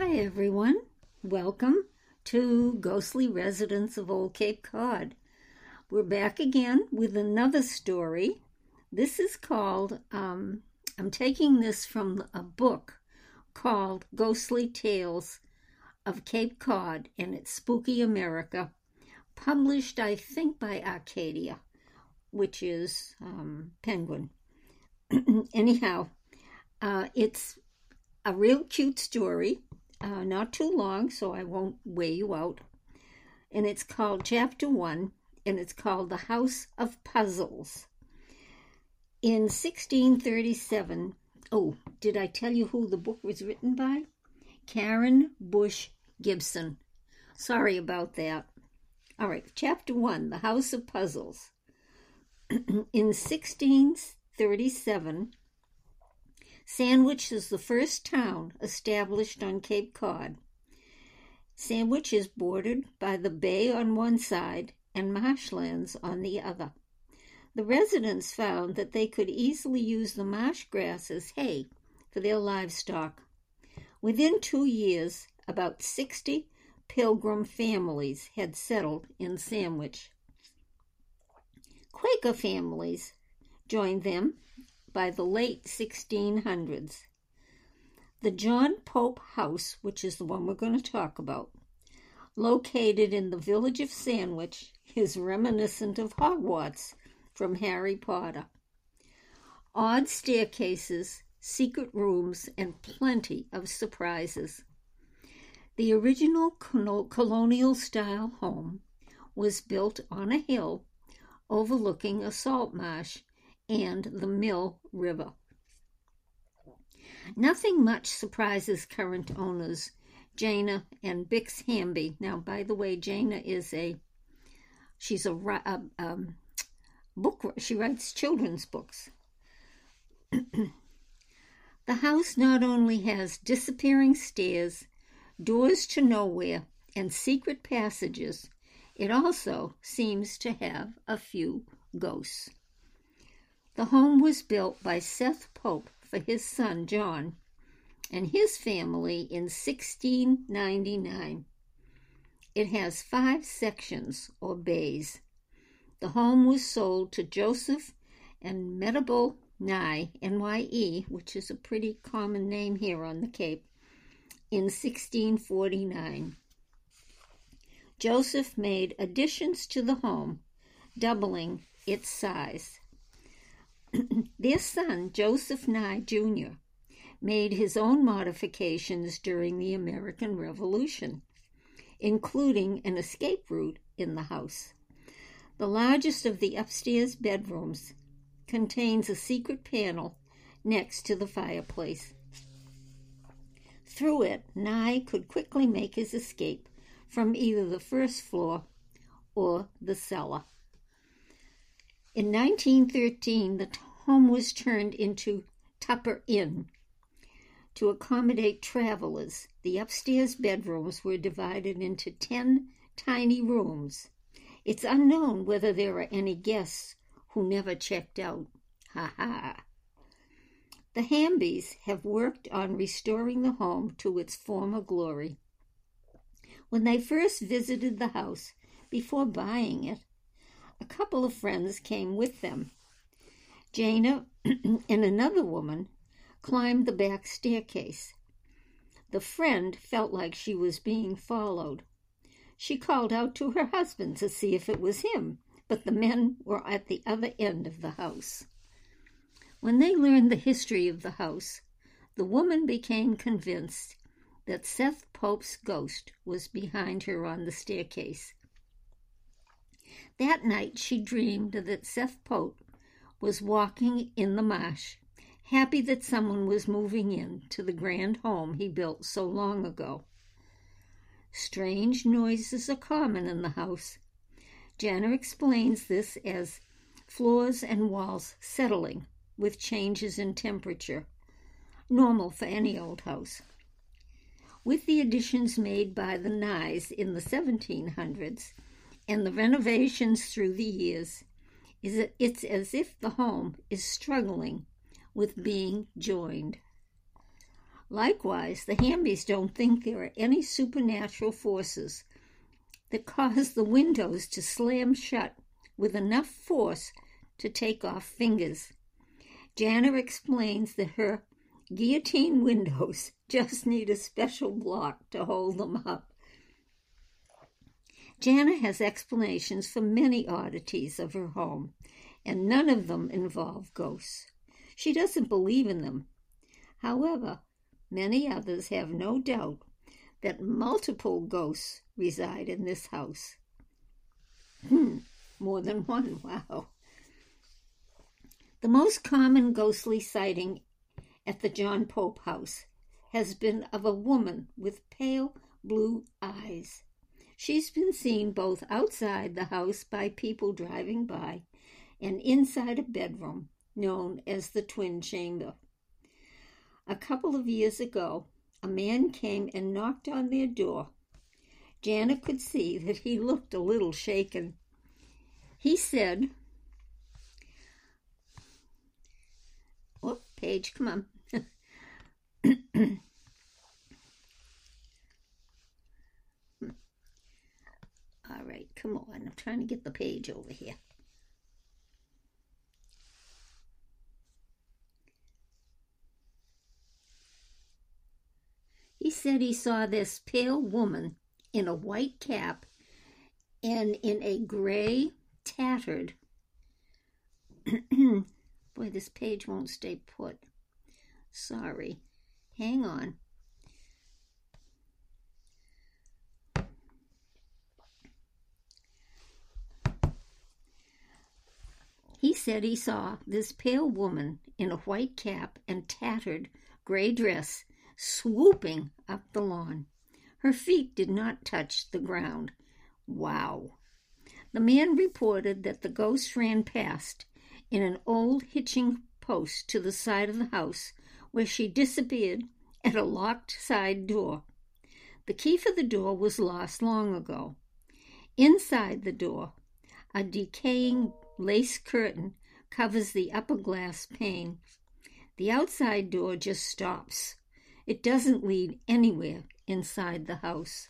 Hi, everyone. Welcome to Ghostly Residents of Olde Cape Cod. We're back again with another story. This is called, um, I'm taking this from a book called Ghostly Tales of Cape Cod and its Spooky America, published, I think, by Arcadia, which is um, Penguin. Anyhow, uh, it's a real cute story uh, not too long, so I won't weigh you out. And it's called Chapter One, and it's called The House of Puzzles. In 1637, oh, did I tell you who the book was written by? Karen Bush Gibson. Sorry about that. All right, Chapter One The House of Puzzles. In 1637, Sandwich is the first town established on Cape Cod. Sandwich is bordered by the bay on one side and marshlands on the other. The residents found that they could easily use the marsh grass as hay for their livestock. Within two years, about 60 pilgrim families had settled in Sandwich. Quaker families joined them by the late 1600s. The John Pope House, which is the one we're going to talk about, located in the village of Sandwich, is reminiscent of Hogwarts from Harry Potter. Odd staircases, secret rooms, and plenty of surprises. The original colonial style home was built on a hill overlooking a salt marsh and the Mill River. Nothing much surprises current owners, Jana and Bix Hamby. Now, by the way, Jana is a she's a, a um, book. She writes children's books. the house not only has disappearing stairs, doors to nowhere, and secret passages, it also seems to have a few ghosts. The home was built by Seth Pope for his son John and his family in 1699. It has five sections or bays. The home was sold to Joseph and Medable Nye, NYE, which is a pretty common name here on the Cape, in 1649. Joseph made additions to the home, doubling its size. Their son, Joseph Nye Jr., made his own modifications during the American Revolution, including an escape route in the house. The largest of the upstairs bedrooms contains a secret panel next to the fireplace. Through it, Nye could quickly make his escape from either the first floor or the cellar. In 1913, the home was turned into Tupper Inn. To accommodate travelers, the upstairs bedrooms were divided into 10 tiny rooms. It's unknown whether there are any guests who never checked out. Ha ha. The Hambys have worked on restoring the home to its former glory. When they first visited the house, before buying it, a couple of friends came with them. Jana and another woman climbed the back staircase. The friend felt like she was being followed. She called out to her husband to see if it was him, but the men were at the other end of the house. When they learned the history of the house, the woman became convinced that Seth Pope's ghost was behind her on the staircase. That night she dreamed that Seth Pope was walking in the marsh, happy that someone was moving in to the grand home he built so long ago. Strange noises are common in the house. Jana explains this as floors and walls settling with changes in temperature, normal for any old house. With the additions made by the Nyes in the 1700s, and the renovations through the years, is it's as if the home is struggling with being joined. Likewise, the Hambys don't think there are any supernatural forces that cause the windows to slam shut with enough force to take off fingers. Jana explains that her guillotine windows just need a special block to hold them up. Jana has explanations for many oddities of her home, and none of them involve ghosts. She doesn't believe in them. However, many others have no doubt that multiple ghosts reside in this house. Hmm, more than one, wow. The most common ghostly sighting at the John Pope house has been of a woman with pale blue eyes. She's been seen both outside the house by people driving by and inside a bedroom known as the twin chamber. A couple of years ago, a man came and knocked on their door. Janet could see that he looked a little shaken. He said, Oh, page, come on. All right, come on. I'm trying to get the page over here. He said he saw this pale woman in a white cap and in a gray, tattered. Boy, this page won't stay put. Sorry. Hang on. He said he saw this pale woman in a white cap and tattered gray dress swooping up the lawn. Her feet did not touch the ground. Wow. The man reported that the ghost ran past in an old hitching post to the side of the house where she disappeared at a locked side door. The key for the door was lost long ago. Inside the door, a decaying lace curtain covers the upper glass pane. The outside door just stops. It doesn't lead anywhere inside the house.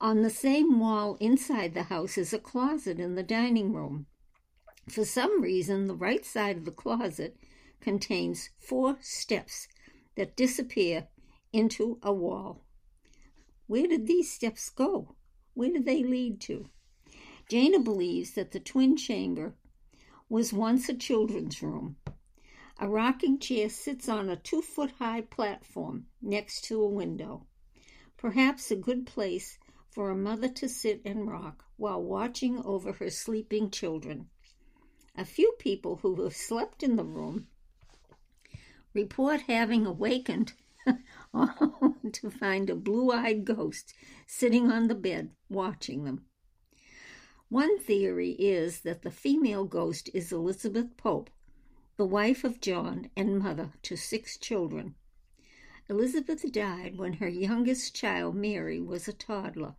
On the same wall inside the house is a closet in the dining room. For some reason, the right side of the closet contains four steps that disappear into a wall. Where did these steps go? Where did they lead to? Jana believes that the twin chamber was once a children's room. A rocking chair sits on a two foot high platform next to a window, perhaps a good place for a mother to sit and rock while watching over her sleeping children. A few people who have slept in the room report having awakened to find a blue eyed ghost sitting on the bed watching them. One theory is that the female ghost is Elizabeth Pope, the wife of John and mother to six children. Elizabeth died when her youngest child, Mary, was a toddler.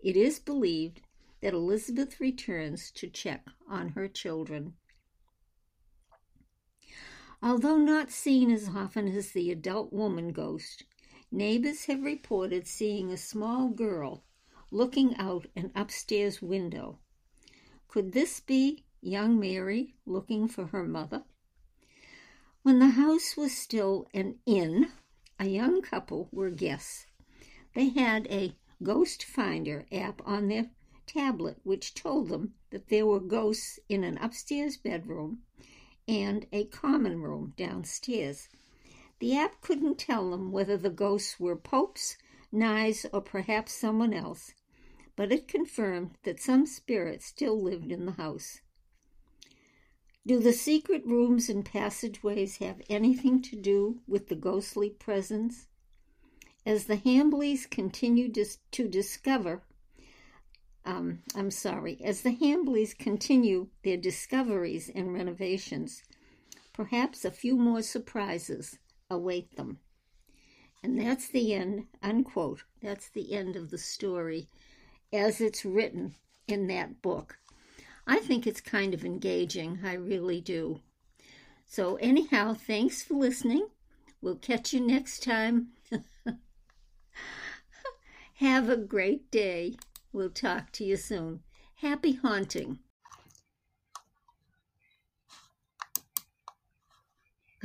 It is believed that Elizabeth returns to check on her children. Although not seen as often as the adult woman ghost, neighbors have reported seeing a small girl looking out an upstairs window. Could this be young Mary looking for her mother? When the house was still an inn, a young couple were guests. They had a Ghost Finder app on their tablet which told them that there were ghosts in an upstairs bedroom and a common room downstairs. The app couldn't tell them whether the ghosts were popes, Nyes, or perhaps someone else, but it confirmed that some spirit still lived in the house. Do the secret rooms and passageways have anything to do with the ghostly presence? As the Hambleys continue to discover, um, I'm sorry, as the Hambleys continue their discoveries and renovations, perhaps a few more surprises await them. And that's the end, unquote. That's the end of the story as it's written in that book. I think it's kind of engaging. I really do. So, anyhow, thanks for listening. We'll catch you next time. Have a great day. We'll talk to you soon. Happy haunting.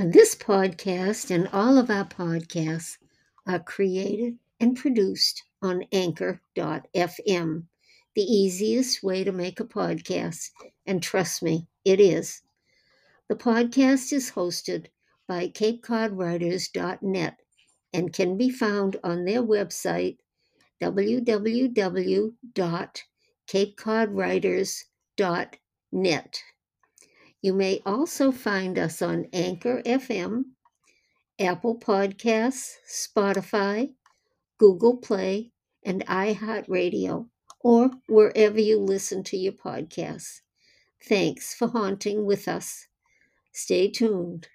This podcast and all of our podcasts are created and produced on anchor.fm, the easiest way to make a podcast. And trust me, it is. The podcast is hosted by CapeCodWriters.net and can be found on their website www.capecodwriters.net. You may also find us on Anchor FM, Apple Podcasts, Spotify, Google Play, and iHeartRadio, or wherever you listen to your podcasts. Thanks for haunting with us. Stay tuned.